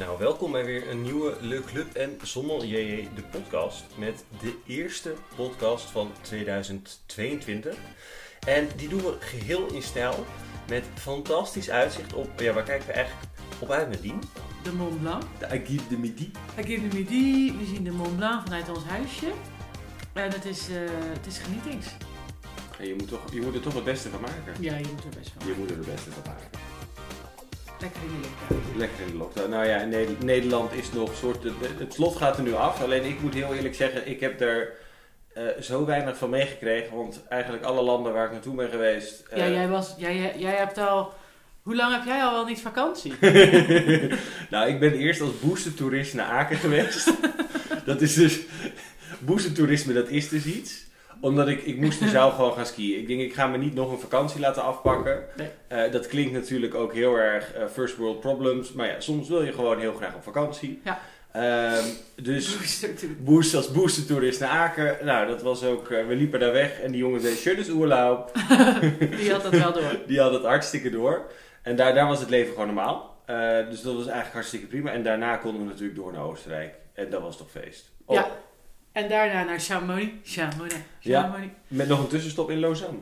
Nou, welkom bij weer een nieuwe Le Club en Zonder JJ, de podcast. Met de eerste podcast van 2022. En die doen we geheel in stijl. Met fantastisch uitzicht op, ja, waar kijken we eigenlijk op uit met Dien? De Mont Blanc. De Aguille de Midi. Aguille de Midi. We zien de Mont Blanc vanuit ons huisje. En het is, eh, het is genietings. En je, moet toch, je moet er toch het beste van maken. Ja, je moet er best van. Je moet er het beste van maken. Lekker in de lockdown. Lekker in de lockdown. Nou ja, Ne- Nederland is nog een soort. Het, slot gaat er nu af. Alleen ik moet heel eerlijk zeggen, ik heb er eh, zo weinig van meegekregen. Want eigenlijk alle landen waar ik naartoe ben geweest. eh, Ja, jij, was, jij, jij, jij hebt al... Hoe lang heb jij al wel niet vakantie? nou, ik ben eerst als boostertoerist naar Aken geweest. dat is dus. Boostertoerisme, dat is dus iets. Omdat ik, ik moest dus zelf gewoon gaan skiën. Ik denk, ik ga me niet nog een vakantie laten afpakken. Nee. Eh, dat klinkt natuurlijk ook heel erg eh, first world problems. Maar ja, soms wil je gewoon heel graag op vakantie. Ja. Ehm, dus Booster boost als boostertoerist naar Aken. Nou, dat was ook... eh, we liepen daar weg en die jongen deed schönes urlaub. Die had dat wel door. Die had het hartstikke door. En daar, daar was het leven gewoon normaal. Dus dat was eigenlijk hartstikke prima. En daarna konden we natuurlijk door naar Oostenrijk. En dat was toch feest. Oh, Ja. En daarna naar Chamonix. Chamonix. Ja. Chamonix. Met nog een tussenstop in Lausanne.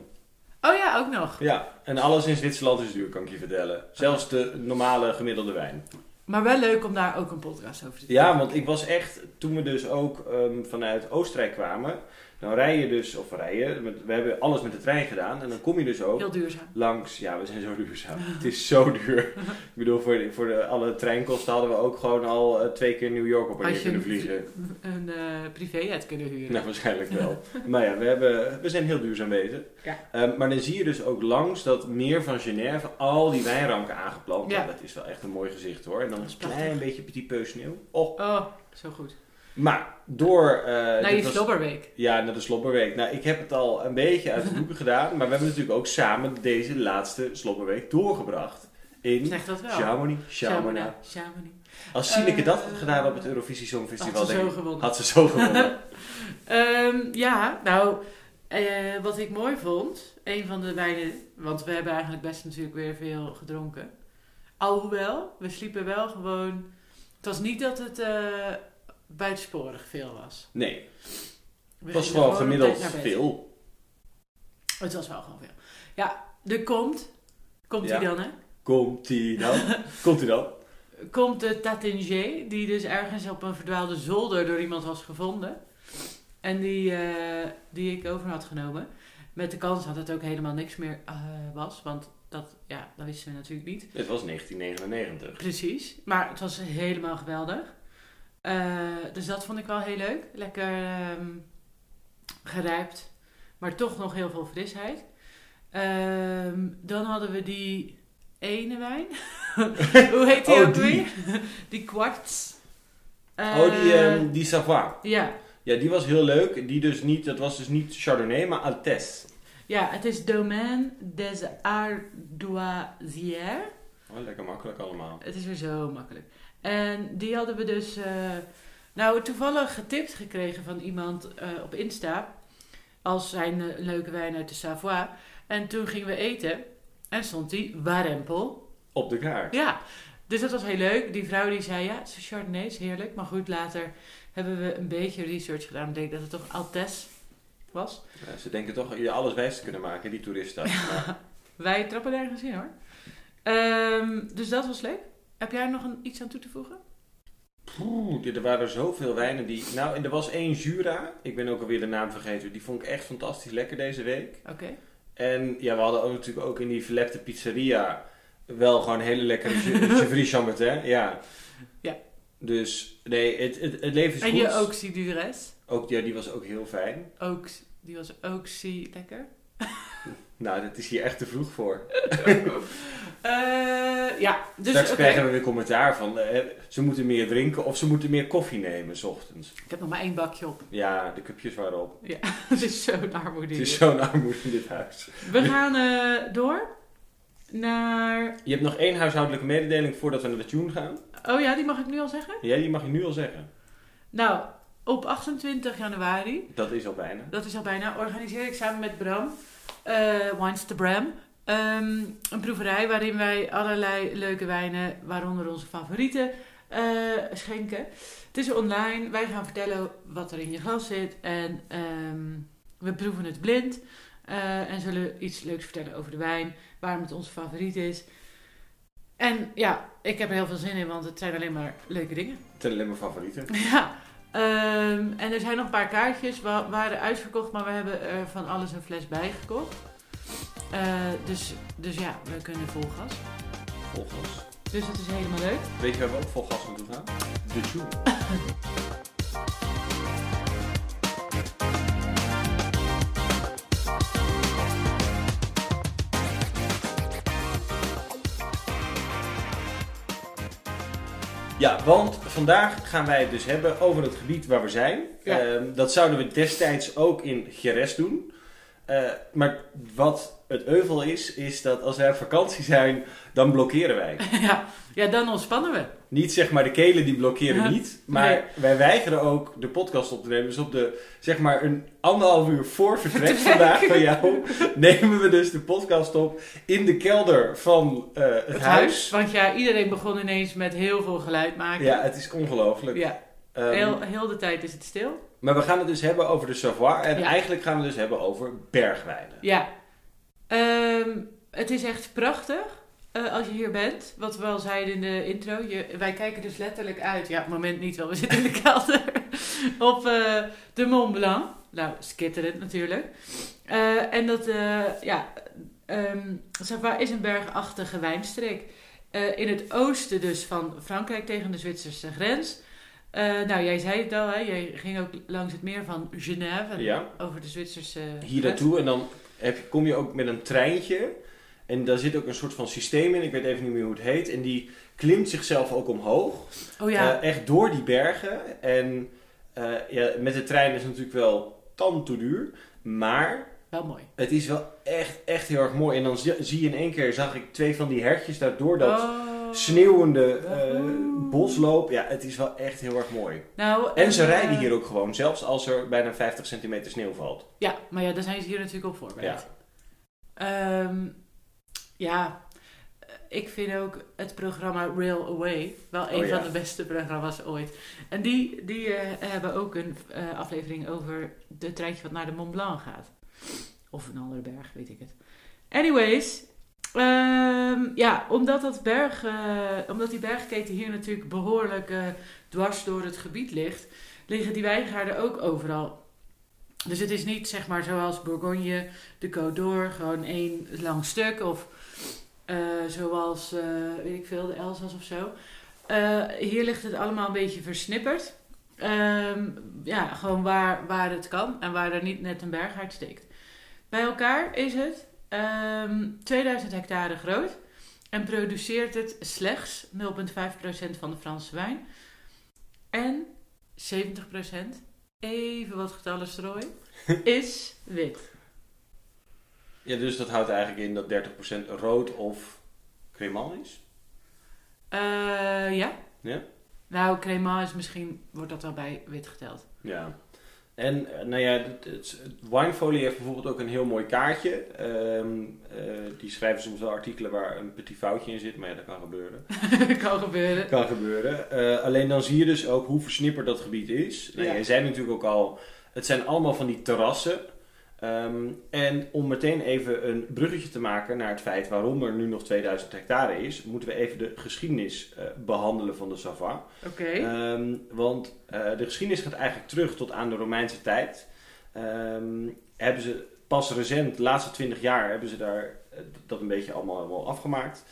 Oh ja, ook nog. Ja, en alles in Zwitserland is duur, kan ik je vertellen. Zelfs de normale gemiddelde wijn. Maar wel leuk om daar ook een podcast over te doen. Ja, want ik was echt, toen we dus ook ehm, vanuit Oostenrijk kwamen, dan rij je dus, of rijden, met, we hebben alles met de trein gedaan. En dan kom je dus ook Heel duurzaam. langs, ja, we zijn zo duurzaam. Het is zo duur. Ik bedoel, voor, de, voor de, alle treinkosten hadden we ook gewoon al eh, twee keer New York op en Als neer je kunnen vliegen. een eh privéjet kunnen huren. Nou, waarschijnlijk wel. maar ja, we, hebben, we zijn heel duurzaam bezig. Ja. Ehm, maar dan zie je dus ook langs dat meer van Genève al die wijnranken aangeplant. Ja. Dat is wel echt een mooi gezicht hoor. En dan een klein beetje petit peu sneeuw. Oh. Oh, zo goed. Maar door... eh, Naar je was- Slobberweek. Ja, naar de Slobberweek. Nou, ik heb het al een beetje uit de boeken gedaan. Maar we hebben natuurlijk ook samen deze laatste Slobberweek doorgebracht. In Zeg dat wel. Chamonix, Chamonix. Chamonix. Als Sineke dat Eh, had gedaan op het Eurovisie Songfestival, Had ze zo gewonnen. had ze zo gewonnen. Ehm, ja, nou, eh, wat ik mooi vond, een van de wijnen, want we hebben eigenlijk best natuurlijk weer veel gedronken. Alhoewel, we sliepen wel gewoon, het was niet dat het buitensporig veel was. Nee, het was gewoon gemiddeld veel. Het was wel gewoon veel. Ja, er komt, komt Ja. die dan hè? Komt-ie dan? Komt-ie dan? komt de Tatinge, die dus ergens op een verdwaalde zolder door iemand was gevonden. En die, eh, die ik over had genomen. Met de kans dat het ook helemaal niks meer eh, was. Want dat, ja, dat wisten we natuurlijk niet. Het was 1999. Precies. Maar het was helemaal geweldig. Eh, dus dat vond ik wel heel leuk. Lekker ehm, gerijpt. Maar toch nog heel veel frisheid. Ehm, dan hadden we die ene wijn. Hoe heet die Oh, ook die. weer? die kwarts. oh, die, ehm, die Savoie. ja. Ja, die was heel leuk. Die dus niet, dat was dus niet Chardonnay, maar Altes. ja, het is Domaine des Ardoisières. Oh, lekker makkelijk allemaal. Het is weer zo makkelijk. En die hadden we dus, eh, nou toevallig getipt gekregen van iemand eh, op Insta. Als zijn eh, leuke wijn uit de Savoie. En toen gingen we eten. En stond die Warempel. Op de kaart. Ja, dus dat was heel leuk. Die vrouw die zei, ja, het is Chardonnay, is heerlijk. Maar goed, later hebben we een beetje research gedaan. Ik denk dat het toch Altes was. Ja, ze denken toch je alles wijs te kunnen maken, die toeristen. Wij trappen ergens in hoor. Ehm, dus dat was leuk. Heb jij nog een, iets aan toe te voegen? Poeh, er waren zoveel wijnen die... Nou, en er was één Jura. Ik ben ook alweer de naam vergeten. Die vond ik echt fantastisch lekker deze week. Oké. En ja, we hadden ook natuurlijk ook in die verlepte pizzeria wel gewoon hele lekkere Chevry Chambertin. Ja. Ja. Dus nee, het, het, het leven is En goed. je ook Sidures. Ook, ja, die was ook heel fijn. Ook, die was ook zie lekker. Nou, dat is hier echt te vroeg voor. Eh, ja, dus Straks oké. krijgen we weer commentaar van eh, ze moeten meer drinken of ze moeten meer koffie nemen s ochtends. Ik heb nog maar één bakje op. Ja, de cupjes waren op. Het is zo'n armoede. Het is zo'n armoede in dit huis. We gaan eh, door naar... Je hebt nog één huishoudelijke mededeling voordat we naar de tune gaan. Oh ja, die mag ik nu al zeggen? Ja, die mag je nu al zeggen. Nou, op 28 januari, Dat is al bijna. dat is al bijna, organiseer ik samen met Bram, Wines to Bram, ehm, een proeverij waarin wij allerlei leuke wijnen, waaronder onze favorieten, eh, schenken. Het is online. Wij gaan vertellen wat er in je glas zit. En ehm, we proeven het blind. eh, en zullen iets leuks vertellen over de wijn. Waarom het onze favoriet is. En ja, ik heb er heel veel zin in, want het zijn alleen maar leuke dingen. Het zijn alleen maar favorieten. Ja, ehm, en er zijn nog een paar kaartjes. We waren uitverkocht, maar we hebben er van alles een fles bij gekocht. Eh, dus, dus ja, we kunnen vol gas. Vol gas. Dus het is helemaal leuk. Weet je waar we ook vol gas moeten gaan? De Joe. Ja, want vandaag gaan wij het dus hebben over het gebied waar we zijn. Ja. Ehm, dat zouden we destijds ook in Geres doen. Eh, maar wat het euvel is, is dat als wij op vakantie zijn, dan blokkeren wij. ja. ja, dan ontspannen we. Niet zeg maar de kelen die blokkeren Ja. niet, maar Nee. wij weigeren ook de podcast op te nemen. Dus op de zeg maar een anderhalf uur voor vertrek vandaag van jou nemen we dus de podcast op in de kelder van eh, het, Het huis. huis. Want ja, iedereen begon ineens met heel veel geluid maken. Ja, het is ongelooflijk. Ja, Ehm, heel, heel de tijd is het stil. Maar we gaan het dus hebben over de savoir en Ja. eigenlijk gaan we het dus hebben over bergwijnen. Ja. Ehm, het is echt prachtig eh, als je hier bent. Wat we al zeiden in de intro. Je, wij kijken dus letterlijk uit. Ja, op het moment niet wel. We zitten in de kelder. op eh, de Mont Blanc. Nou, skitterend natuurlijk. Eh, en dat, ja... Savoie is een bergachtige wijnstreek. In het oosten dus van Frankrijk tegen de Zwitserse grens. Nou, jij zei het al, hè? jij ging ook langs het meer van Genève. Ja. Over de Zwitserse Hier naartoe en dan heb kom je ook met een treintje. En daar zit ook een soort van systeem in, ik weet even niet meer hoe het heet. En die klimt zichzelf ook omhoog. Oh ja, Eh, echt door die bergen. En eh, ja, met de trein is het natuurlijk wel tan te duur. Maar wel mooi. het is wel echt, echt heel erg mooi. En dan zie, je in één keer, zag ik twee van die hertjes daar door dat Oh. Sneeuwende eh, bos lopen. Ja, het is wel echt heel erg mooi. Nou, En ze eh, rijden hier ook gewoon, zelfs als er bijna 50 centimeter sneeuw valt. Ja, maar ja, daar zijn ze hier natuurlijk op voorbereid. Ja. Ehm, ja, ik vind ook het programma Rail Away wel een Oh, ja. van de beste programma's ooit. En die, die eh, hebben ook een aflevering over de treintje wat naar de Mont Blanc gaat. Of een andere berg, weet ik het. Anyways, ehm, ja, omdat, dat berg, eh, omdat die bergketen hier natuurlijk behoorlijk eh, dwars door het gebied ligt, liggen die wijngaarden ook overal. Dus het is niet zeg maar zoals Bourgogne, de Côte d'Or, gewoon één lang stuk. Of eh, zoals, weet ik veel, de Elzas of zo. Hier ligt het allemaal een beetje versnipperd. Ehm, ja, gewoon waar, waar het kan en waar er niet net een berg uit steekt. Bij elkaar is het ehm 2000 hectare groot en produceert het slechts 0,5% van de Franse wijn. En 70%, even wat getallen strooien, is wit. Ja, dus dat houdt eigenlijk in dat 30% rood of cremant is. Eh, ja. Ja? Nou, crema is misschien, wordt dat wel bij wit geteld. Ja. En eh, nou ja, het, Winefolie heeft bijvoorbeeld ook een heel mooi kaartje. Ehm, eh, die schrijven soms wel artikelen waar een petit foutje in zit, maar ja, dat kan gebeuren. kan gebeuren. kan gebeuren. Eh, alleen dan zie je dus ook hoe versnipperd dat gebied is. Nou, Ja. Jij zei natuurlijk ook al, het zijn allemaal van die terrassen. Ehm, en om meteen even een bruggetje te maken naar het feit waarom er nu nog 2000 hectare is, moeten we even de geschiedenis eh, behandelen van de Savoie. Oké. Ehm, want eh, de geschiedenis gaat eigenlijk terug tot aan de Romeinse tijd. Ehm, hebben ze pas recent, de laatste 20 jaar, hebben ze daar eh, dat een beetje allemaal, allemaal afgemaakt.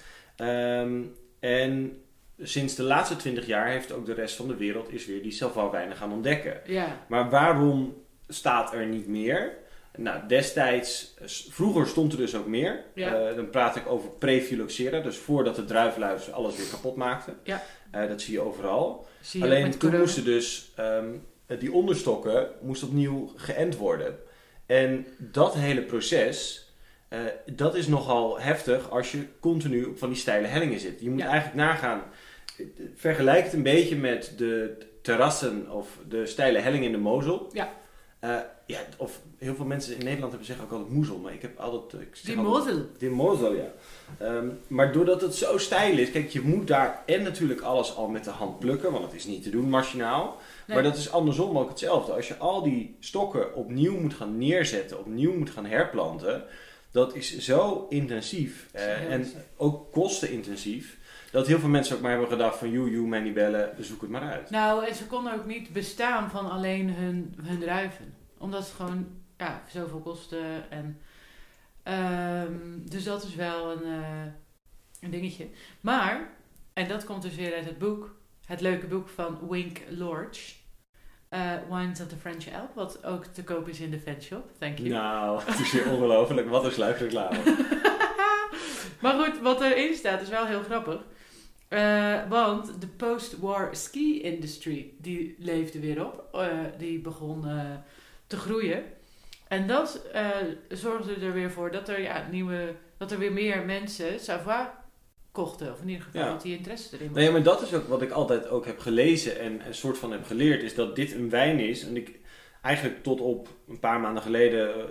En sinds de laatste 20 jaar heeft ook de rest van de wereld is weer die Savoie-wijnen gaan ontdekken. ja. Maar waarom staat er niet meer? Nou, destijds, eh, vroeger stond er dus ook meer. Ja. Eh, dan praat ik over pre-phylloxera, dus voordat de druifluis alles weer kapot maakte. Ja. Eh, dat zie je overal. Zie je Alleen toen moesten dus ehm, die onderstokken moest opnieuw geënt worden. En dat hele proces, dat is nogal heftig als je continu op van die steile hellingen zit. Je moet Ja. eigenlijk nagaan, vergelijk het een beetje met de terrassen of de steile helling in de Mosel. Ja. Eh, ja, of heel veel mensen in Nederland hebben zeggen ook altijd moezel, maar ik heb altijd... Ik zeg Die mozel. Die mozel, ja. Ehm, maar doordat het zo stijl is, kijk, je moet daar en natuurlijk alles al met de hand plukken, want het is niet te doen machinaal. Nee. Maar dat is andersom ook hetzelfde. Als je al die stokken opnieuw moet gaan neerzetten, opnieuw moet gaan herplanten, dat is zo intensief eh, en ook kostenintensief, dat heel veel mensen ook maar hebben gedacht van joe, joe, mij niet bellen, zoek het maar uit. Nou, en ze konden ook niet bestaan van alleen hun, hun druiven. Omdat het gewoon ja, zoveel kostte. En, ehm, dus dat is wel een, eh, een dingetje. Maar, en dat komt dus weer uit het boek. Het leuke boek van Wink Lorge. eh, Wines of the French Alp. Wat ook te koop is in de fanshop. Thank you. Nou, het is weer ongelooflijk. Wat een sluikreclame. maar goed, wat erin staat is wel heel grappig. Eh, want de post-war ski industry, die leefde weer op. Die begon te groeien. En dat eh, zorgde er weer voor dat er, ja, nieuwe, dat er weer meer mensen Savoie kochten. Of in ieder geval Ja. dat die interesse erin was. Nee, maar dat is ook wat ik altijd ook heb gelezen en een soort van heb geleerd, is dat dit een wijn is. En ik eigenlijk tot op een paar maanden geleden, eh,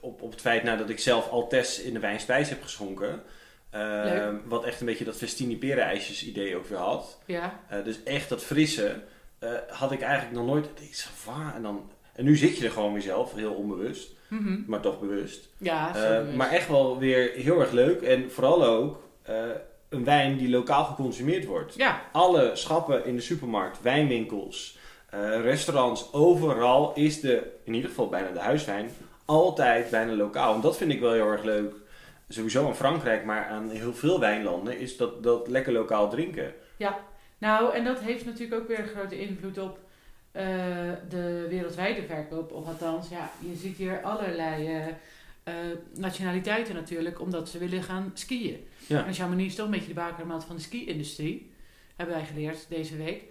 op, op het feit nadat ik zelf Altes in de wijnspijs heb geschonken. eh, wat echt een beetje dat festini perenijsjes idee ook weer had. Ja, dus echt dat frisse had ik eigenlijk nog nooit. Ik "Waar?" en, dan, en nu zit je er gewoon weer zelf, heel onbewust, Mhm. maar toch bewust. ja serieus. maar echt wel weer heel erg leuk. En vooral ook eh, een wijn die lokaal geconsumeerd wordt. Ja, Alle schappen in de supermarkt, wijnwinkels, eh, restaurants, overal is de, in ieder geval bijna de huiswijn, altijd bijna lokaal. En dat vind ik wel heel erg leuk. Sowieso in Frankrijk, maar aan heel veel wijnlanden, is dat, dat lekker lokaal drinken. Nou, en dat heeft natuurlijk ook weer een grote invloed op eh, de wereldwijde verkoop. Of althans, ja, je ziet hier allerlei eh, eh, nationaliteiten natuurlijk, omdat ze willen gaan skiën. Ja. En Chamonix is toch een beetje de bakermat van de ski-industrie, hebben wij geleerd deze week.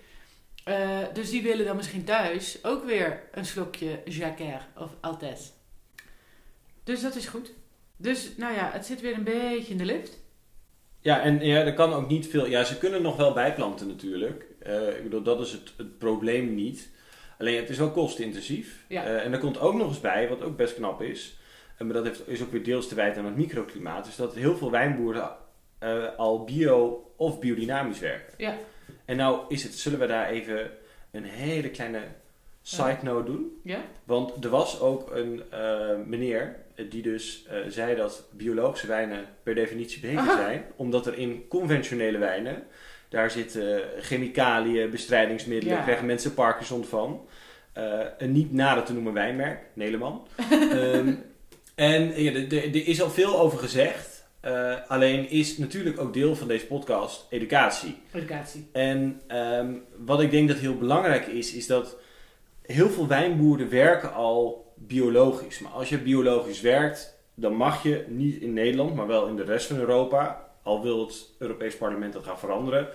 Dus die willen dan misschien thuis ook weer een slokje Jacquard of Altes. Dus dat is goed. Dus nou ja, het zit weer een beetje in de lift. Ja, en ja, er kan ook niet veel. Ja, ze kunnen nog wel bijplanten natuurlijk. Eh, ik bedoel, dat is het, het probleem niet. Alleen het is wel kostenintensief. Ja. Eh, en er komt ook nog eens bij, wat ook best knap is. En maar dat heeft, is ook weer deels te wijten aan het microklimaat. Is dat heel veel wijnboeren eh, al bio of biodynamisch werken. Ja. En nou is het, zullen we daar even een hele kleine side note doen? Ja? Want er was ook een meneer die dus zei dat biologische wijnen per definitie beter zijn. Omdat er in conventionele wijnen, daar zitten chemicaliën, bestrijdingsmiddelen, Ja. daar krijgen mensen Parkinson van. Eh, een niet nader te noemen wijnmerk, Neleman. Ehm, en ja, er is al veel over gezegd. Eh, alleen is natuurlijk ook deel van deze podcast educatie. Educatie. En ehm, wat ik denk dat heel belangrijk is, is dat heel veel wijnboeren werken al biologisch. Maar als je biologisch werkt, dan mag je niet in Nederland, maar wel in de rest van Europa, al wil het Europees Parlement dat gaan veranderen,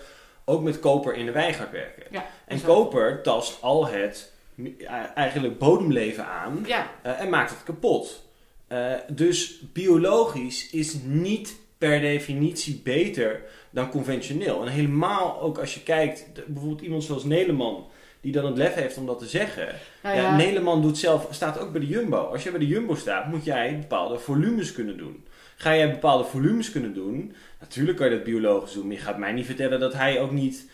ook met koper in de wijngaard werken. Ja, En zo. koper tast al het eh, eigenlijk bodemleven aan Ja, eh, en maakt het kapot. Eh, dus biologisch is niet per definitie beter dan conventioneel. En helemaal ook als je kijkt, bijvoorbeeld iemand zoals Neleman, die dan het lef heeft om dat te zeggen. nou ja, ja, Neleman doet zelf, staat ook bij de Jumbo. Als je bij de Jumbo staat, moet jij bepaalde volumes kunnen doen. Ga jij bepaalde volumes kunnen doen, natuurlijk kan je dat biologisch doen. Maar je gaat mij niet vertellen dat hij ook niet,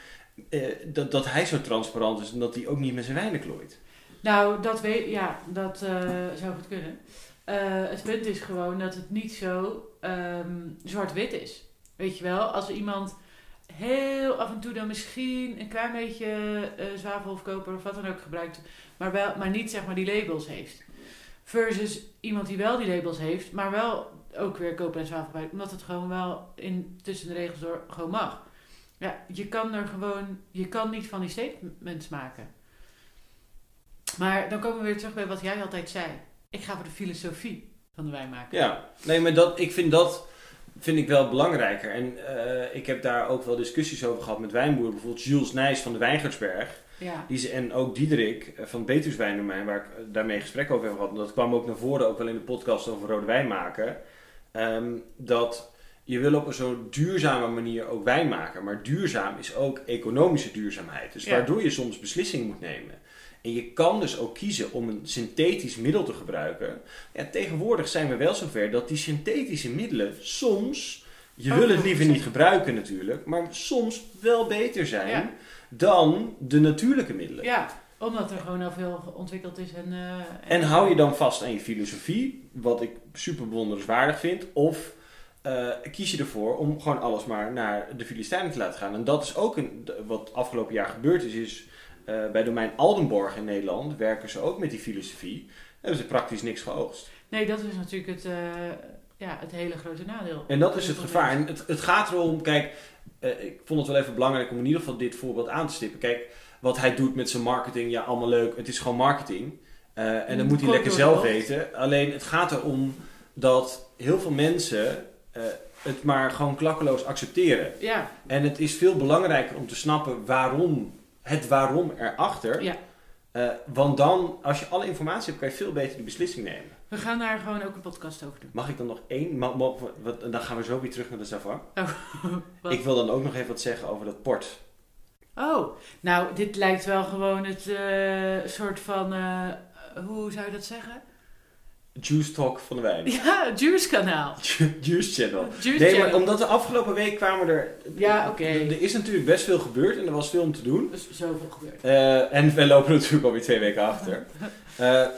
eh, dat, dat hij zo transparant is en dat hij ook niet met zijn wijnen klooit. Nou, dat weet, ja, dat eh, zou goed kunnen. Eh, het punt is gewoon dat het niet zo ehm, zwart-wit is. Weet je wel, als iemand heel af en toe dan misschien een klein beetje eh zwavel of koper of wat dan ook gebruikt, maar, wel, maar niet zeg maar die labels heeft. Versus iemand die wel die labels heeft, maar wel ook weer koper en zwavel gebruikt, omdat het gewoon wel in, tussen de regels door gewoon mag. Ja, je kan er gewoon, je kan niet van die statements maken. Maar dan komen we weer terug bij wat jij altijd zei. Ik ga voor de filosofie van de wijnmaker. Ja, nee, maar dat, ik vind dat vind ik wel belangrijker. En eh, ik heb daar ook wel discussies over gehad met wijnboeren. Bijvoorbeeld Jules Nijs van de Wijngaardsberg. Ja. Die ze, en ook Diederik eh, van Betus Wijndomein, waar ik daarmee gesprek over heb gehad. En dat kwam ook naar voren, ook wel in de podcast over rode wijn maken. Ehm, dat je wil op een zo duurzame manier ook wijn maken. Maar duurzaam is ook economische duurzaamheid. Dus Ja. waardoor je soms beslissingen moet nemen. En je kan dus ook kiezen om een synthetisch middel te gebruiken. Ja, tegenwoordig zijn we wel zover dat die synthetische middelen soms, je Ook wil het liever niet gebruiken natuurlijk, maar soms wel beter zijn Ja. dan de natuurlijke middelen. Ja, omdat er gewoon al veel ontwikkeld is. En, eh, En hou je dan vast aan je filosofie, wat ik super bewonderenswaardig vind, of eh, kies je ervoor om gewoon alles maar naar de Filistijnen te laten gaan. En dat is ook een, wat afgelopen jaar gebeurd is, is eh, bij domein Aldenborg in Nederland werken ze ook met die filosofie. Hebben ze praktisch niks geoogst. Nee, dat is natuurlijk het, ja, het hele grote nadeel. En dat is het gevaar. En het, het gaat erom, kijk, ik vond het wel even belangrijk om in ieder geval dit voorbeeld aan te stippen. Kijk, wat hij doet met zijn marketing, ja, allemaal leuk. Het is gewoon marketing. Eh, en dan moet hij lekker zelf weten. Alleen het gaat erom dat heel veel mensen eh, het maar gewoon klakkeloos accepteren. Ja, En het is veel belangrijker om te snappen waarom, het waarom erachter. ja. Eh, want dan, als je alle informatie hebt, kan je veel beter die beslissing nemen. We gaan daar gewoon ook een podcast over doen. Mag ik dan nog één? ma- wat, dan gaan we zo weer terug naar de Savant. Wat? Ik wil dan ook nog even wat zeggen over dat port. Oh, nou, dit lijkt wel gewoon het eh, soort van, eh, hoe zou je dat zeggen? Juice Talk van de wijn. Ja, Juice kanaal. Juice Channel. Juice Nee, maar omdat de afgelopen week kwamen er... Ja, oké. Er, er is natuurlijk best veel gebeurd en er was veel om te doen. Er is zoveel gebeurd. Eh, en we lopen natuurlijk alweer twee weken achter.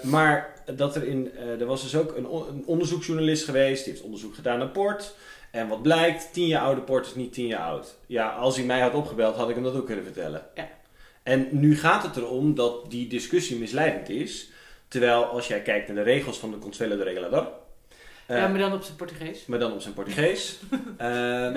Maar dat er in... er was dus ook een, een onderzoeksjournalist geweest. Die heeft onderzoek gedaan naar port. En wat blijkt, tien jaar oude port is niet tien jaar oud. Ja, als hij mij had opgebeld, had ik hem dat ook kunnen vertellen. Ja. En nu gaat het erom dat die discussie misleidend is. Terwijl als jij kijkt naar de regels van de Consuelo de Regulador... eh, ja, maar dan op zijn Portugees. maar dan op zijn Portugees. eh,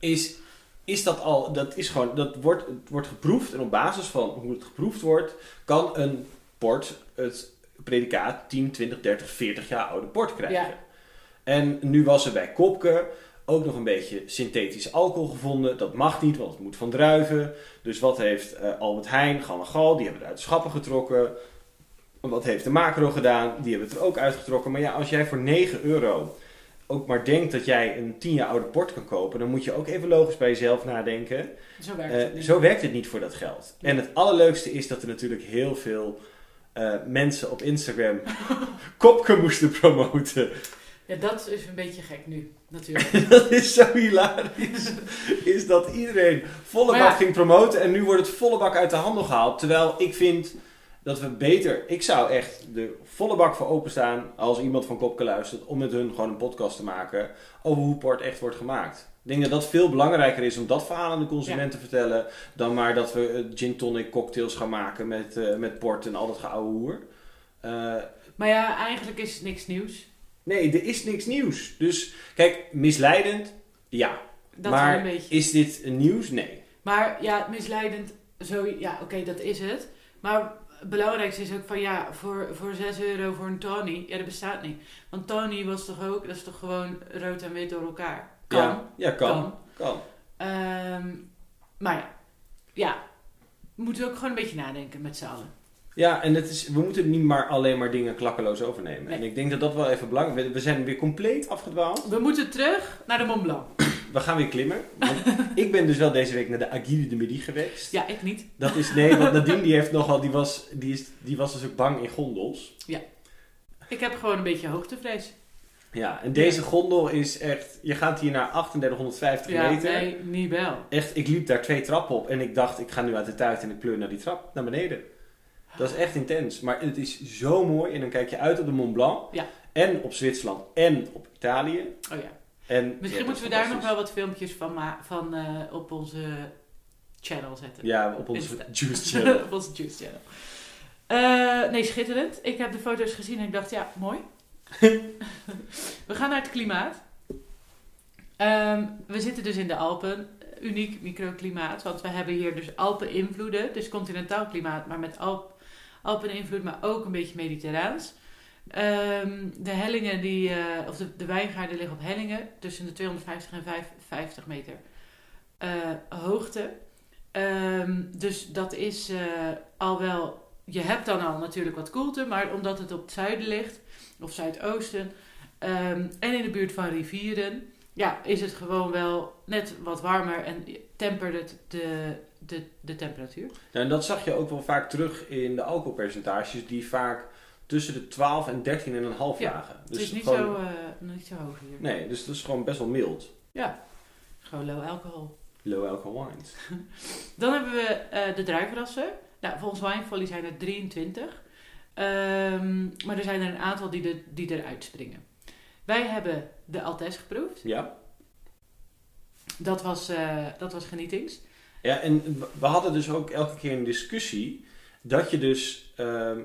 is, is dat al, dat is gewoon, dat wordt, het wordt geproefd en op basis van hoe het geproefd wordt, kan een port het predicaat 10, 20, 30, 40 jaar oude port krijgen. Ja. En nu was er bij Kopke ook nog een beetje synthetisch alcohol gevonden. Dat mag niet, want het moet van druiven. Dus wat heeft eh, Albert Heijn, Gal en Gal, die hebben het uit de schappen getrokken. Wat heeft de macro gedaan? Die hebben het er ook uitgetrokken. Maar ja, als jij voor 9 euro ook maar denkt dat jij een 10 jaar oude port kan kopen, dan moet je ook even logisch bij jezelf nadenken. Zo werkt Eh, het niet. zo werkt het niet voor dat geld. En het allerleukste is dat er natuurlijk heel veel eh, mensen op Instagram Kopke moesten promoten. Ja, dat is een beetje gek nu, natuurlijk. dat is zo hilarisch. Is dat iedereen volle bak ja. ging promoten en nu wordt het volle bak uit de handel gehaald. Terwijl ik vind dat we beter... Ik zou echt de volle bak voor openstaan als iemand van Kopke luistert... om met hun gewoon een podcast te maken over hoe port echt wordt gemaakt. Ik denk dat dat veel belangrijker is om dat verhaal aan de consument te vertellen... dan maar dat we eh, gin tonic cocktails gaan maken met, eh, met port en al dat geouwe hoer. Eh, maar ja, eigenlijk is het niks nieuws. Nee, er is niks nieuws. Dus kijk, misleidend, ja. Dat maar een beetje. is dit nieuws? Nee. Maar ja, misleidend, zo, ja, oké, dat is het. Maar het belangrijkste is ook van, ja, voor, voor 6 euro voor een Tony, ja, dat bestaat niet. Want Tony was toch ook, dat is toch gewoon rood en wit door elkaar. Kan. Ja, ja kan. Kan. kan. Ehm, maar ja, ja, we moeten ook gewoon een beetje nadenken met z'n allen. Ja, en het is, we moeten niet maar alleen maar dingen klakkeloos overnemen. Nee. En ik denk dat dat wel even belangrijk is. We, zijn weer compleet afgedwaald. We moeten terug naar de Mont Blanc. We gaan weer klimmen. Want ik ben dus wel deze week naar de Aguille de Midi geweest. Ja, ik niet. Dat is, nee, want Nadine die heeft nogal, die was, die, is, die was dus ook bang in gondels. Ik heb gewoon een beetje hoogtevrees. Ja, en deze gondel is echt, je gaat hier naar 3850 Ja, meter. nee, niet wel. Echt, ik liep daar twee trappen op en ik dacht, ik ga nu uit de tuit en ik pleur naar die trap, naar beneden. Dat is echt intens. Maar het is zo mooi en dan kijk je uit op de Mont Blanc. Ja. En op Zwitserland en op Italië. Oh ja. En, Misschien ja, moeten we daar nog wel wat filmpjes van, van eh, op onze channel zetten. Ja, op onze. Juice Channel. op onze Juice channel. Eh, nee, schitterend. Ik heb de foto's gezien en ik dacht, ja, mooi. we gaan naar het klimaat. Ehm, we zitten dus in de Alpen. Uniek microklimaat, want we hebben hier dus Alpen-invloeden. Dus continentaal klimaat, maar met Alp, Alpen-invloed, maar ook een beetje mediterraans. Ehm, de hellingen, die, eh, of de, de wijngaarden liggen op hellingen tussen de 250 en 550 meter eh, hoogte. Ehm, dus dat is eh, al wel. Je hebt dan al natuurlijk wat koelte, maar omdat het op het zuiden ligt, of zuidoosten, ehm, en in de buurt van rivieren, ja, is het gewoon wel net wat warmer en tempert het de, de, de temperatuur. Nou, en dat zag je ook wel vaak terug in de alcoholpercentages, die vaak tussen de 12 en 13,5 Ja, lagen. het is niet, gewoon- zo, eh, niet zo hoog hier. Nee, dus dat is gewoon best wel mild. Ja, gewoon low alcohol. Low alcohol wines. Dan hebben we eh, de druivenrassen. Nou, volgens Winefolly zijn er 23. Ehm, maar er zijn er een aantal die, de, die eruit springen. Wij hebben de Altes geproefd. Ja. Dat was, eh, dat was genietings. Ja, en we hadden dus ook elke keer een discussie dat je dus ehm,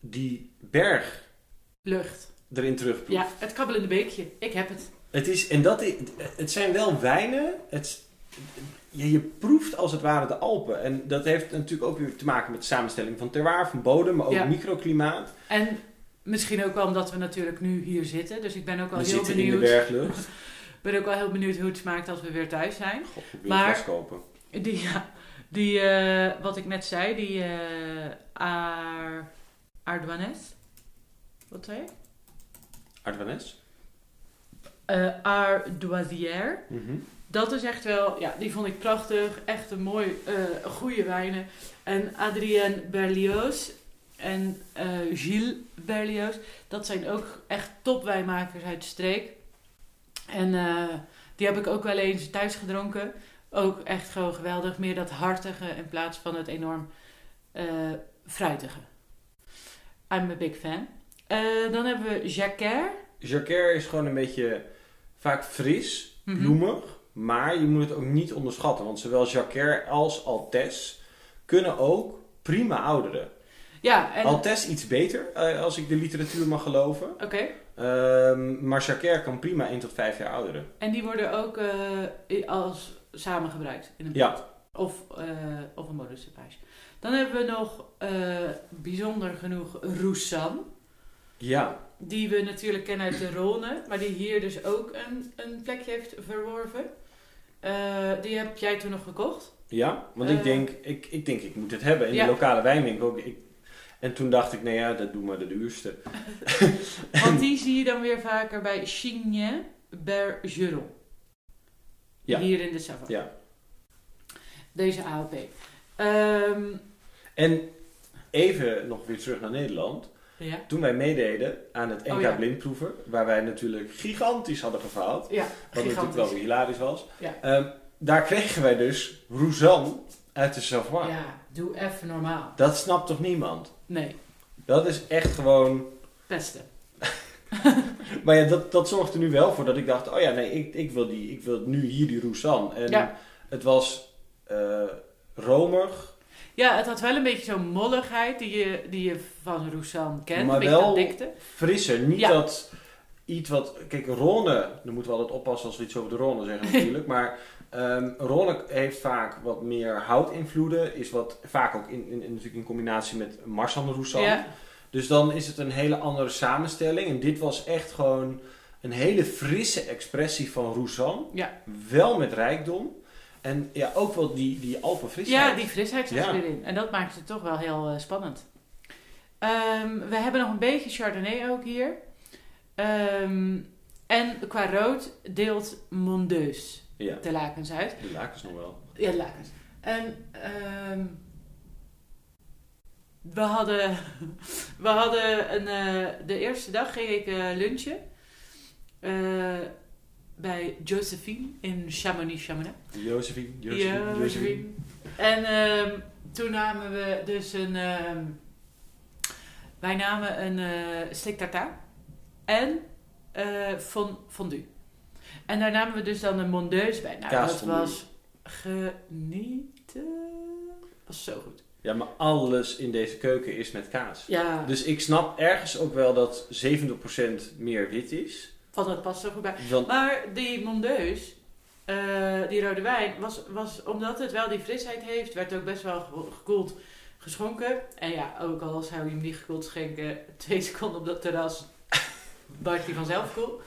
die berg Lucht. erin terugproeft. Ja, het kabbelende beekje. Ik heb het. Het, is, en dat het zijn wel wijnen. Het, je, je proeft als het ware de Alpen. En dat heeft natuurlijk ook weer te maken met de samenstelling van terroir, van bodem, maar ook Ja. microklimaat. En misschien ook wel omdat we natuurlijk nu hier zitten. Dus ik ben ook We heel zitten in de benieuwd. berglucht. ben ook wel heel benieuwd hoe het smaakt als we weer thuis zijn. God, Maar- kopen. Die, ja, die eh, wat ik net zei, die eh Ar, Ardoines. Wat zei je? Ardennes? Eh Ardoisière. Mhm. Dat is echt wel, ja, die vond ik prachtig. Echt een mooi, eh goede wijnen. En Adrien Berlioz en eh, Gilles Berlioz. Dat zijn ook echt topwijnmakers uit de streek. En eh, die heb ik ook wel eens thuis gedronken. Ook echt gewoon geweldig. Meer dat hartige in plaats van het enorm eh fruitige. I'm a big fan. Eh, dan hebben we Jacquer. Jacquer is gewoon een beetje vaak fris, Mhm. bloemig. Maar je moet het ook niet onderschatten. Want zowel Jacquer als Altes kunnen ook prima ouderen. Ja, en... Altes iets beter, eh, als ik de literatuur mag geloven. Oké. Ehm, maar Jacquer kan prima 1 tot 5 jaar ouderen. En die worden ook als samen gebruikt in een pot. Ja. Of, eh, of een modecepage. Dan hebben we nog eh, bijzonder genoeg Roussan. Ja, Die we natuurlijk kennen uit de Rhône. Maar die hier dus ook een, een plekje heeft verworven. Eh, die heb jij toen nog gekocht. ja. want ik, denk, ik, ik denk, ik moet het hebben. In Ja. de lokale wijnwinkel. ook. En toen dacht ik, nou ja, dat doen maar de duurste. Want die zie je dan weer vaker bij Chignet Bergeron. Ja. Hier in de Savoie. Ja. Deze AOP. Ehm, En even nog weer terug naar Nederland. ja. Toen wij meededen aan het NK Oh ja. blindproeven, waar wij natuurlijk gigantisch hadden gefaald, Ja, wat natuurlijk wel weer hilarisch was, ehm, daar kregen wij dus Rouzanne uit de Savoie. Ja, doe even normaal. Dat snapt toch niemand? Nee, Dat is echt gewoon... pesten. Maar ja, dat, dat zorgde nu wel voor dat ik dacht, oh ja, nee, ik, ik, wil, die, ik wil nu hier die Rouzanne. En Ja. het was eh, romig, Ja, het had wel een beetje zo'n molligheid die je, die je van Roussan kent. Maar een beetje wel- dikte. frisser. Niet Ja. dat iets wat... Kijk, Ronne, dan moeten we altijd oppassen als we iets over de Ronne zeggen natuurlijk. maar Ronne heeft vaak wat meer houtinvloeden. Is wat vaak ook in, in, in- natuurlijk in combinatie met Marsan Roussan. Ja, Dus dan is het een hele andere samenstelling. En dit was echt gewoon een hele frisse expressie van Roussan. Ja. Wel met rijkdom. En ja, ook wel die, die alpenfrisheid. ja, die frisheid zit Ja. erin. En dat maakt het toch wel heel eh, spannend. Ehm, we hebben nog een beetje Chardonnay ook hier. Ehm, en qua rood deelt Mondeus Ja, de lakens uit. de lakens nog wel. Ja, de lakens. En ehm, we hadden, we hadden een, eh, de eerste dag ging ik eh, lunchen eh, bij Josephine in Chamonix-Chamonix. Josephine, Ja, Josephine, Josephine. Josephine. En ehm, toen namen we dus een, ehm, wij namen een eh steak tartare en fon- fondue. En daar namen we dus dan een mondeus bij. Nou, dat was genieten. was zo goed. Ja, maar alles in deze keuken is met kaas. Ja, Dus ik snap ergens ook wel dat 70% meer wit is. van dat past zo goed bij. Want, Maar die mondeus, eh, die rode wijn, was, was omdat het wel die frisheid heeft, werd ook best wel ge- gekoeld geschonken. En ja, ook al zou je hem niet gekoeld schenken, twee seconden op dat terras, barst hij vanzelf koel.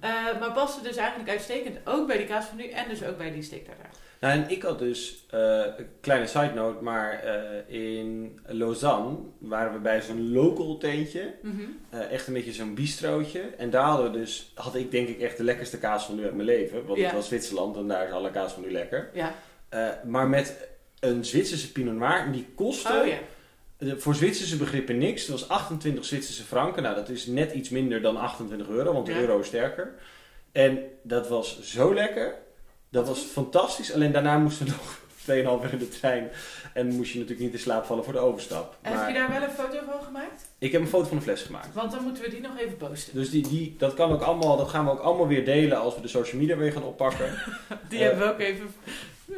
Eh, maar paste dus eigenlijk uitstekend ook bij die kaas van nu en dus ook bij die steak tartare. Nou, en ik had dus, eh, een kleine side note, maar eh, in Lausanne waren we bij zo'n local tentje. Mhm. Eh, echt een beetje zo'n bistrootje. En daar hadden we dus, had ik denk ik echt de lekkerste kaas van nu uit mijn leven. Want Ja. het was Zwitserland en daar is alle kaas van nu lekker. Ja. Maar met een Zwitserse Pinot Noir. En die kostte Oh ja. voor Zwitserse begrippen niks. Het was 28 Zwitserse franken. Nou, dat is net iets minder dan 28 euro, want de euro is sterker. En dat was zo lekker. Dat was fantastisch. Alleen daarna moesten we nog 2,5 uur in de trein. En moest je natuurlijk niet in slaap vallen voor de overstap. Heb je daar wel een foto van gemaakt? ik heb een foto van de fles gemaakt. Want dan moeten we die nog even posten. Dus die, die, dat, kan ook allemaal, dat gaan we ook allemaal weer delen als we de social media weer gaan oppakken. Die Eh, hebben we ook even...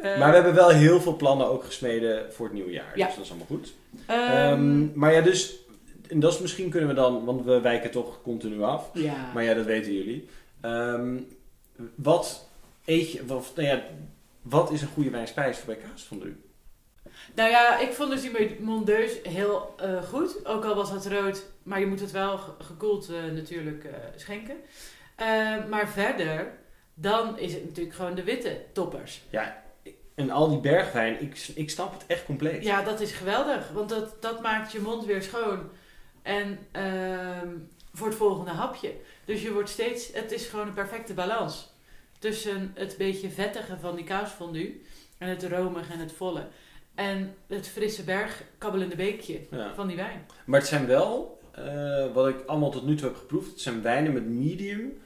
eh, maar we hebben wel heel veel plannen ook gesmeden voor het nieuwe jaar. Ja. Dus dat is allemaal goed. ehm, Ehm, maar ja, dus... En dat is misschien kunnen we dan... Want we wijken toch continu af. ja. Maar ja, dat weten jullie. Ehm, wat eet je... Wat, nou ja, wat is een goede wijnspijs voor bij kaasfondue? Nou ja, ik vond dus die Mondeus heel eh, goed. Ook al was het rood, maar je moet het wel ge- gekoeld eh, natuurlijk eh, schenken. Maar verder, dan is het natuurlijk gewoon de witte toppers. Ja, en al die bergwijn, ik, ik snap het echt compleet. Ja, dat is geweldig, want dat, dat maakt je mond weer schoon. En ehm, voor het volgende hapje. Dus je wordt steeds, het is gewoon een perfecte balans. Tussen het beetje vettige van die kaasfondue en het romige en het volle. En het frisse berg kabbelende beekje Ja. van die wijn. Maar het zijn wel, eh, wat ik allemaal tot nu toe heb geproefd, het zijn wijnen met medium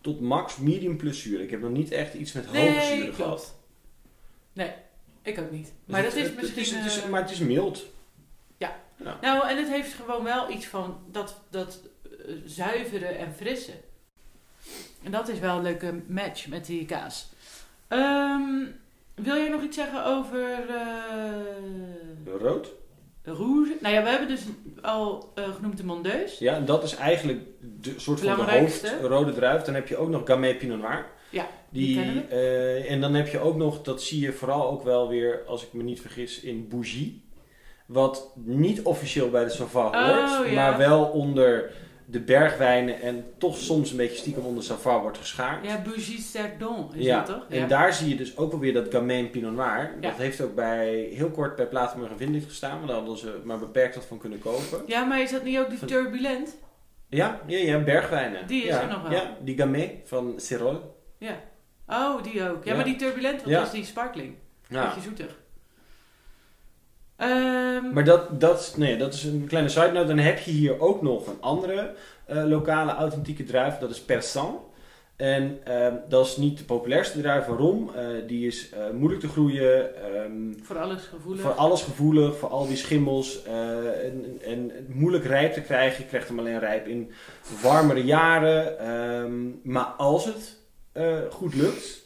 tot max medium plus zuur. Ik heb nog niet echt iets met hoge zuren gehad. Nee, ik ook niet. Dus Maar het- dat is het- misschien... Het is, het is- eh, maar het is mild. Nou, en het heeft gewoon wel iets van dat, dat eh, zuivere en frisse. En dat is wel een leuke match met die kaas. Ehm, wil jij nog iets zeggen over eh Rood. rouge? Nou ja, we hebben dus al eh, genoemd de Mondeus. Ja, en dat is eigenlijk de soort van de hoofd rode druif. Dan heb je ook nog Gamay Pinot Noir. Ja, die Die, eh, en dan heb je ook nog, dat zie je vooral ook wel weer, als ik me niet vergis, in Bougie. Wat niet officieel bij de Sauvage Oh, hoort, ja. maar wel onder de bergwijnen en toch soms een beetje stiekem onder Sauvage wordt geschaard. Ja, Bougie Cerdon is Ja, dat toch? en daar zie je dus ook wel weer dat Gamay Pinot Noir. Ja. Dat heeft ook bij, heel kort bij Platenburg en Vindlicht gestaan, maar daar hadden ze maar beperkt wat van kunnen kopen. Ja, maar is dat niet ook die Van- Turbulent? Ja, ja, ja bergwijnen. Die is ja, er nog wel. Ja, die Gamay van Cirol. Ja. Oh, die ook. Ja, Ja. maar die Turbulent, dat Ja. was die sparkling. Ja. Beetje zoetig. Ehm, Maar dat, dat, nee, dat is een kleine side note. Dan heb je hier ook nog een andere eh, lokale authentieke druif. Dat is Persan. En ehm, dat is niet de populairste druif. Waarom? Eh, die is eh, moeilijk te groeien. ehm, voor alles gevoelig. voor alles gevoelig. Voor al die schimmels. en, en moeilijk rijp te krijgen. Je krijgt hem alleen rijp in warmere jaren. Maar als het goed lukt...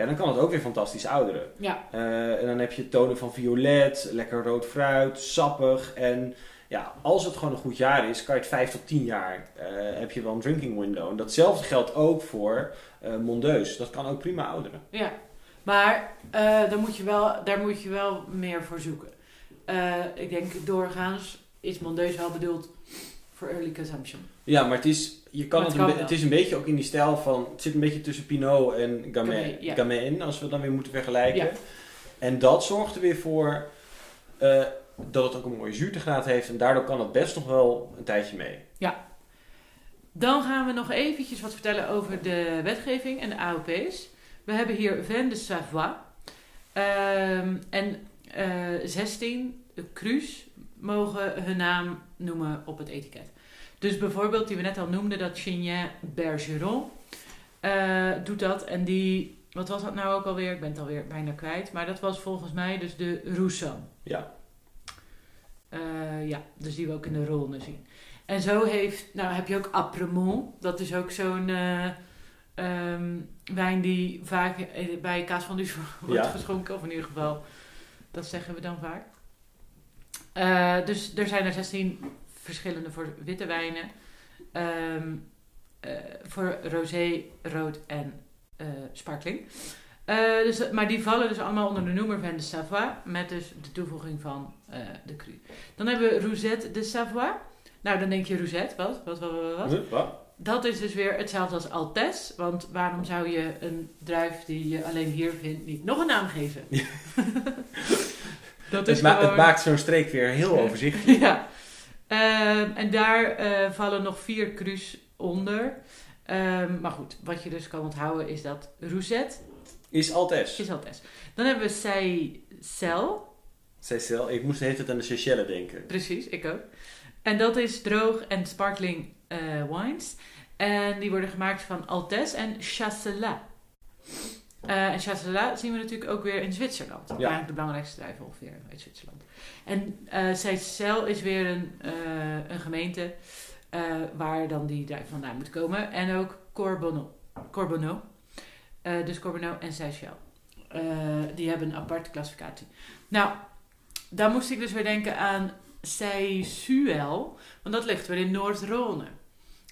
Ja, dan kan het ook weer fantastisch ouderen. Ja, Eh, en dan heb je tonen van violet, lekker rood fruit, sappig. En ja, als het gewoon een goed jaar is, kan je het 5 tot 10 jaar eh, heb je wel een drinking window. En datzelfde geldt ook voor eh Mondeus. Dat kan ook prima ouderen. ja. Maar dan moet je wel, daar moet je wel meer voor zoeken. Ik denk doorgaans is Mondeus wel bedoeld voor early consumption. Ja, maar het is, je kan het, het een kan het is een beetje ook in die stijl van... Het zit een beetje tussen Pinot en Gamay, Gamay, ja. Gamay in, als we dan weer moeten vergelijken. Ja. En dat zorgt er weer voor eh, dat het ook een mooie zuurtegraad heeft. En daardoor kan het best nog wel een tijdje mee. Dan gaan we nog eventjes wat vertellen over de wetgeving en de AOP's. We hebben hier Vin de Savoie. Ehm, en eh 16 crus mogen hun naam noemen op het etiket. Dus bijvoorbeeld, die we net al noemden, dat Chignin Bergeron eh, doet dat. En die, wat was dat nou ook alweer? Ik ben het alweer bijna kwijt. Maar dat was volgens mij dus de Roussan. Ja, Eh, ja, dus die we ook in de Rhône zien. En zo heeft, nou heb je ook Apremont. Dat is ook zo'n eh, ehm, wijn die vaak bij kaas van Duus wordt Ja. geschonken. Of in ieder geval, dat zeggen we dan vaak. Eh, dus er zijn er 16 verschillende voor witte wijnen. Ehm, eh, voor rosé, rood en eh sparkling. Dus, maar die vallen dus allemaal onder de noemer van de Savoie. Met dus de toevoeging van de cru. Dan hebben we Rousette de Savoie. Nou, dan denk je Rousette, wat? Wat, wat, wat, wat? Huh? Wat? dat is dus weer hetzelfde als Altes. Want waarom zou je een druif die je alleen hier vindt niet nog een naam geven? Ja. dat Het, ma- het maakt zo'n streek weer heel overzichtelijk. ja. Ehm, en daar eh, vallen nog vier crus onder. Ehm, maar goed, wat je dus kan onthouden is dat Rousette Is Altes. is Altes. Dan hebben we Seychelles. Seychelles. Ik moest de hele tijd aan de Seychelles denken. Precies, ik ook. En dat is droog en sparkling eh, wines. En die worden gemaakt van Altes en Chasselas. Eh, en Chasselas zien we natuurlijk ook weer in Zwitserland. Eigenlijk de belangrijkste druif ongeveer uit Zwitserland. En uh, Seychelles is weer een, uh, een gemeente uh, waar dan die druif vandaan moet komen. En ook Corbonneau. Corbonneau. dus Corbonneau en Seychelles. die hebben een aparte klassificatie. Nou, daar moest ik dus weer denken aan Seychelles. Want dat ligt weer in Noord-Rhône.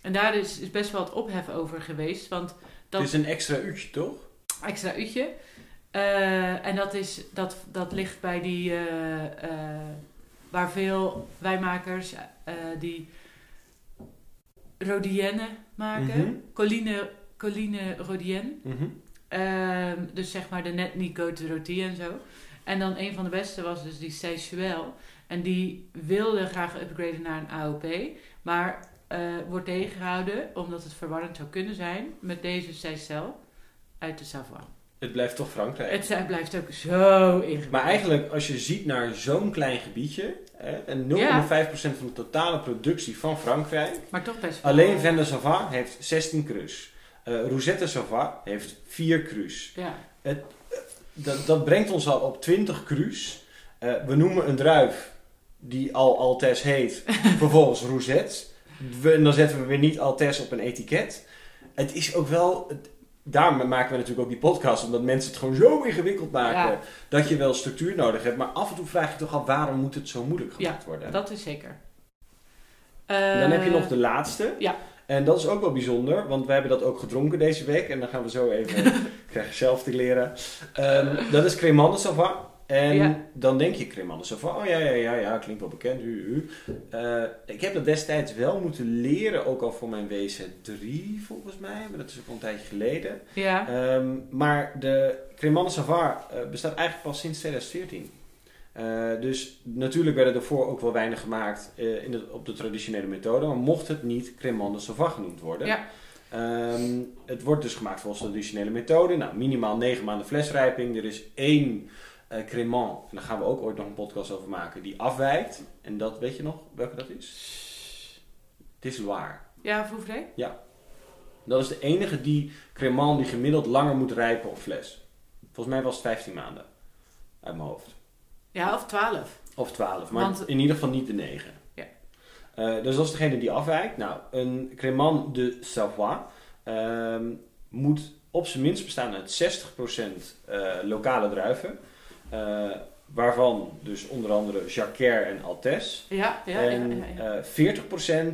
En daar is, is best wel wat ophef over geweest. Want dat Het is een extra uurtje, toch? Extra uurtje. Uh, en dat, is, dat, dat ligt bij die, uh, uh, waar veel wijnmakers die Rodienne maken. Mhm. Mm -hmm. Colline, Colline Rodienne. Mm -hmm. dus zeg maar de net niet Côte Rôtie en zo. En dan een van de beste was dus die Seychelles. En die wilde graag upgraden naar een AOP. Maar wordt tegengehouden omdat het verwarrend zou kunnen zijn met deze Seychelles uit de Savoie. Het blijft toch Frankrijk. Het blijft ook zo ingewikkeld. Maar eigenlijk, als je ziet naar zo'n klein gebiedje, hè, en 0,5% ja. van de totale productie van Frankrijk. Maar toch best wel. Alleen Vin de Savoie heeft 16 crus. Uh, Rosette Savoie heeft 4 crus. Ja. Het, dat, dat brengt ons al op 20 crus. Uh, we noemen een druif die al Altes heet, vervolgens Rosette. En dan zetten we weer niet Altes op een etiket. Het is ook wel daarom maken we natuurlijk ook die podcast, omdat mensen het gewoon zo ingewikkeld maken Ja. dat je wel structuur nodig hebt. Maar af en toe vraag je toch af, waarom moet het zo moeilijk gemaakt worden? Dat is zeker. En dan heb je nog de laatste. ja. En dat is ook wel bijzonder, want wij hebben dat ook gedronken deze week. En dan gaan we zo even, ik krijg je zelf te leren. Ehm, dat is Cremant de. En Ja. dan denk je Cremant de Savoie, oh ja, ja, ja, ja, klinkt wel bekend. U, u. Eh, ik heb dat destijds wel moeten leren, ook al voor mijn WC3 volgens mij. Maar dat is ook al een tijdje geleden. Ja. Ehm, maar de Cremant de Savoie eh, bestaat eigenlijk pas sinds 2014. Eh, dus natuurlijk werden ervoor ook wel weinig gemaakt in de, op de traditionele methode. Maar mocht het niet Cremant de Savoie genoemd worden. Ja. Ehm, het wordt dus gemaakt volgens de traditionele methode. Nou, minimaal 9 maanden flesrijping. Er is één eh Cremant, en daar gaan we ook ooit nog een podcast over maken, die afwijkt. En dat, weet je nog welke dat is? Het is Loire. Ja, Vouvray? Dat is de enige die Cremant die gemiddeld langer moet rijpen op fles. Volgens mij was het 15 maanden. Uit mijn hoofd. Ja, of 12. Of 12, maar Want- in ieder geval niet de 9. Ja. Eh, dus dat is degene die afwijkt. Nou, een Cremant de Savoie ehm, moet op zijn minst bestaan uit 60% eh, lokale druiven. Eh, waarvan dus onder andere Jacquer en Altes. Ja, ja, en ja. ja, ja. eh,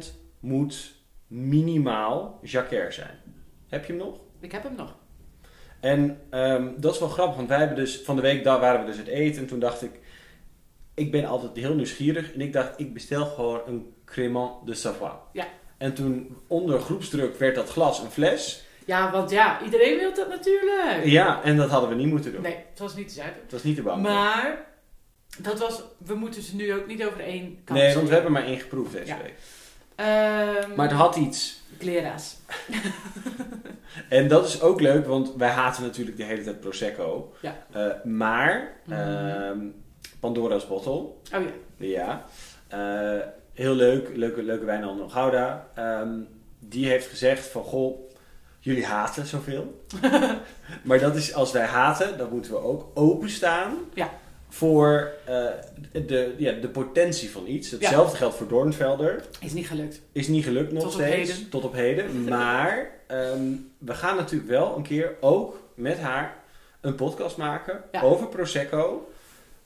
40% moet minimaal Jacquer zijn. Heb je hem nog? Ik heb hem nog. En ehm, dat is wel grappig, want wij hebben dus van de week daar waren we dus het eten en toen dacht ik, ik ben altijd heel nieuwsgierig en ik dacht, ik bestel gewoon een Cremant de Savoie. Ja. En toen onder groepsdruk werd dat glas een fles. Ja, want ja, iedereen wil dat natuurlijk. Ja, en dat hadden we niet moeten doen. Nee, het was niet te zuipen. Het was niet te bang. Maar, dat was, we moeten ze nu ook niet over één kant nee, want we hebben maar één geproefd deze Ja. week. Ehm Maar het had iets. Klera's. En dat is ook leuk, want wij haten natuurlijk de hele tijd Prosecco. Ja. Eh, maar, ehm, Pandora's Bottle, Oh ja. Ja, Eh, heel leuk, leuke, leuke wijnhandel Gouda. Ehm, die heeft gezegd van, goh, jullie haten zoveel. maar dat is, als wij haten, dan moeten we ook openstaan Ja. voor eh, de, ja, de potentie van iets. Hetzelfde geldt voor Doornvelder. Is niet gelukt. Is niet gelukt nog Tot op steeds. heden. Tot op heden. Maar ehm, we gaan natuurlijk wel een keer ook met haar een podcast maken over Prosecco.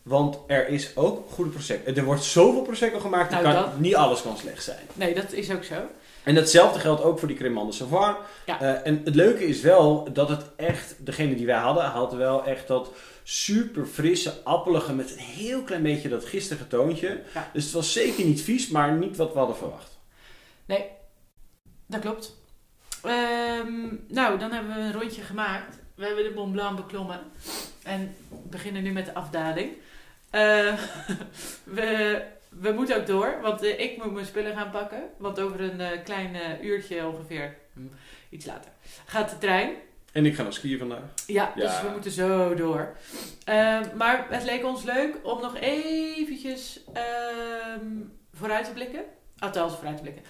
Want er is ook goede Prosecco. Er wordt zoveel Prosecco gemaakt, dat Nou, kan, dat- niet alles kan slecht zijn. Nee, dat is ook zo. En datzelfde geldt ook voor die Cremant de Savoie. Ja. Eh, en het leuke is wel dat het echt, degene die wij hadden, had wel echt dat super frisse, appelige met een heel klein beetje dat gistige toontje. Ja. Dus het was zeker niet vies, maar niet wat we hadden verwacht. Nee, dat klopt. Ehm, nou, dan hebben we een rondje gemaakt. We hebben de Mont Blanc beklommen. En beginnen nu met de afdaling. Eh, we, we moeten ook door, want eh, ik moet mijn spullen gaan pakken. Want over een eh, klein eh, uurtje ongeveer, hm, iets later, gaat de trein. En ik ga naar skiën vandaag. Ja, dus we moeten zo door. Ehm, maar het leek ons leuk om nog eventjes ehm, vooruit te blikken. Althans, vooruit te blikken.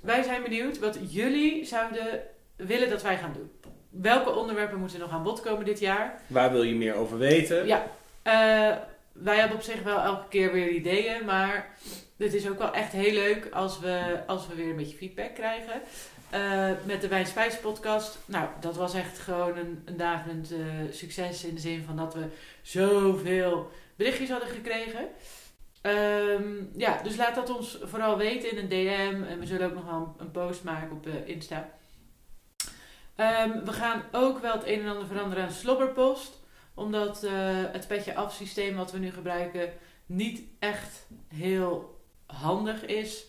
Wij zijn benieuwd wat jullie zouden willen dat wij gaan doen. Welke onderwerpen moeten nog aan bod komen dit jaar? Waar wil je meer over weten? Ja, eh, wij hebben op zich wel elke keer weer ideeën, maar het is ook wel echt heel leuk als we, als we weer een beetje feedback krijgen. Eh, met de Wijn Spijs podcast. Nou, dat was echt gewoon een, een dagelijks eh, succes in de zin van dat we zoveel berichtjes hadden gekregen. Ehm, ja, dus laat dat ons vooral weten in een DM. En we zullen ook nog wel een, een post maken op eh, Insta. Ehm, we gaan ook wel het een en ander veranderen aan Slobberpost. Omdat eh, het petje af systeem wat we nu gebruiken niet echt heel handig is.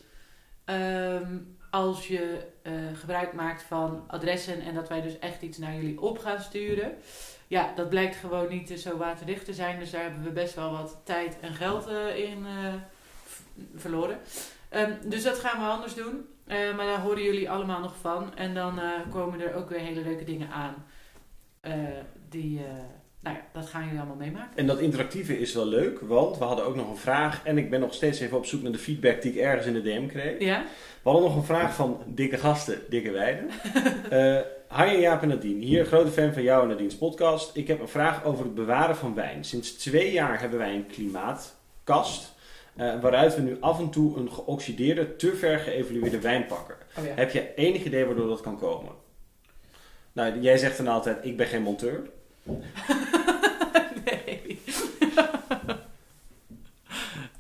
Ehm, als je eh, gebruik maakt van adressen en dat wij dus echt iets naar jullie op gaan sturen. Ja, dat blijkt gewoon niet zo waterdicht te zijn. Dus daar hebben we best wel wat tijd en geld eh, in verloren. Ehm, dus dat gaan we anders doen. Maar daar horen jullie allemaal nog van. En dan komen er ook weer hele leuke dingen aan. Die, nou ja, dat gaan jullie allemaal meemaken. En dat interactieve is wel leuk, want we hadden ook nog een vraag. En ik ben nog steeds even op zoek naar de feedback die ik ergens in de DM kreeg. Ja? We hadden nog een vraag van dikke gasten, dikke weiden. Eh Hi Jaap en Nadine. Hier, grote fan van jou en Nadine's podcast. Ik heb een vraag over het bewaren van wijn. Sinds twee jaar hebben wij een klimaatkast. eh, waaruit we nu af en toe een geoxideerde, te ver geëvalueerde wijn pakken. Oh ja. Heb je enig idee waardoor dat kan komen? Nou, jij zegt dan altijd, ik ben geen monteur. Nee.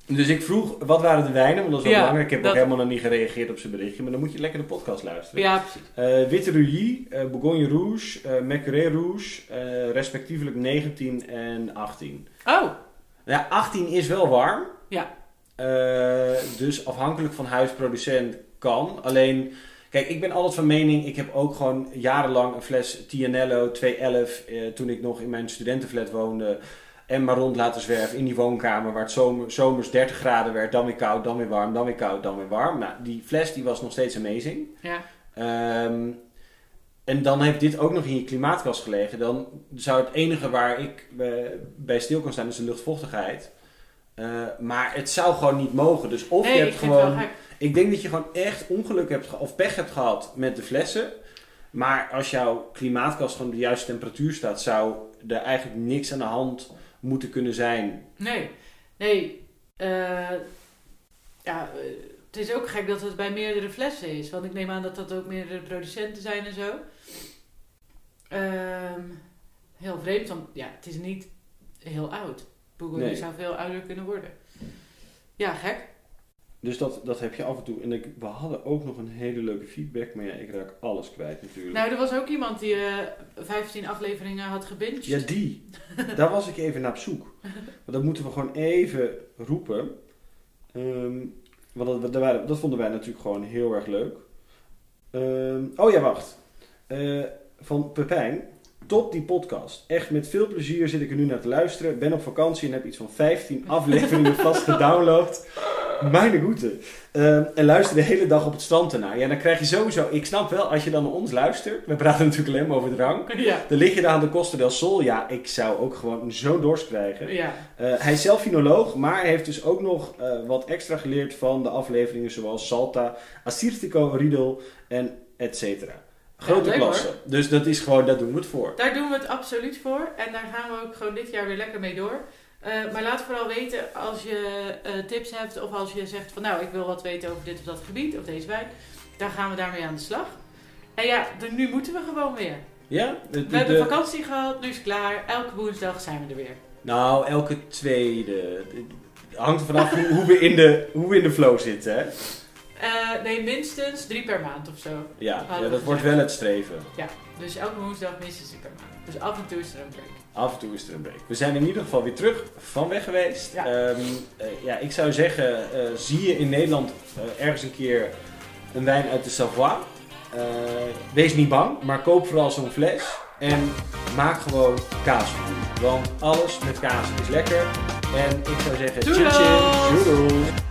Dus ik vroeg, wat waren de wijnen? Want dat is wel Ja, belangrijk. Ik heb dat- ook helemaal nog niet gereageerd op zijn berichtje. Maar dan moet je lekker de podcast luisteren. Ja, precies. Eh, Witte Rully, eh, Bourgogne Rouge, Macquarie Rouge, respectievelijk 19 en 18. Oh, Ja, 18 is wel warm. Ja. Dus afhankelijk van huisproducent kan. Alleen, kijk, ik ben altijd van mening, ik heb ook gewoon jarenlang een fles Tianello 211, eh, toen ik nog in mijn studentenflat woonde, en maar rond laten zwerven in die woonkamer waar het zomer, zomers 30 graden werd, dan weer koud, dan weer warm, dan weer koud, dan weer warm. Nou, die fles die was nog steeds amazing. ja. Ehm, en dan heeft dit ook nog in je klimaatkast gelegen. Dan zou het enige waar ik eh, bij stil kan staan is de luchtvochtigheid. Eh, maar het zou gewoon niet mogen. Dus of nee, je ik hebt het gewoon. Ik denk dat je gewoon echt ongeluk hebt of pech hebt gehad met de flessen. Maar als jouw klimaatkast gewoon op de juiste temperatuur staat, zou er eigenlijk niks aan de hand moeten kunnen zijn. Nee, nee. eh, ja, eh, het is ook gek dat het bij meerdere flessen is. Want ik neem aan dat dat ook meerdere producenten zijn en zo. Ehm, heel vreemd, want ja, het is niet heel oud. Bourgogne Nee. zou veel ouder kunnen worden. Ja, gek. Dus dat, dat heb je af en toe. En ik, we hadden ook nog een hele leuke feedback. Maar ja, ik raak alles kwijt natuurlijk. Nou, er was ook iemand die eh 15 afleveringen had gebinged. Ja, die. Daar was ik even naar op zoek. Maar dat moeten we gewoon even roepen. Ehm, want dat, dat vonden wij natuurlijk gewoon heel erg leuk. Ehm, oh ja, wacht. Eh, van Pepijn. Top die podcast. Echt met veel plezier zit ik er nu naar te luisteren. Ben op vakantie en heb iets van 15 afleveringen vast gedownload. Mijn goede. Ehm, en luister de hele dag op het strand ernaar. Ja, dan krijg je sowieso... Ik snap wel, als je dan naar ons luistert... We praten natuurlijk alleen maar over drank. Ja. Dan lig je daar aan de Costa del Sol. Ja, ik zou ook gewoon zo'n dorst krijgen. Ja. Eh, hij is zelf finoloog, maar hij heeft dus ook nog eh, wat extra geleerd van de afleveringen zoals Salta, Assyrtiko, Riedel en et cetera. Grote leuk, klasse. Dus dat is gewoon, daar doen we het voor. Daar doen we het absoluut voor. En daar gaan we ook gewoon dit jaar weer lekker mee door. Eh, maar laat vooral weten als je eh, tips hebt of als je zegt van nou ik wil wat weten over dit of dat gebied of deze wijn. Dan gaan we daarmee aan de slag. En ja, de- nu moeten we gewoon weer. Ja? De- de- We hebben de- vakantie gehad, nu is het klaar. Elke woensdag zijn we er weer. Nou, elke tweede. Het hangt er vanaf hoe, hoe, we in de, hoe we in de flow zitten. Hè? Eh, nee, minstens drie per maand of zo. Ja, ja, dat wordt wel het streven. Dus elke woensdag minstens drie per maand. Dus af en toe is er een break. Af en toe is er een break. We zijn in ieder geval weer terug van weg geweest. Ja. Ehm, eh, ja, ik zou zeggen, eh, zie je in Nederland ergens een keer een wijn uit de Savoie? wees niet bang, maar koop vooral zo'n fles. En maak gewoon kaasvoer. Want alles met kaas is lekker. En ik zou zeggen, doedels.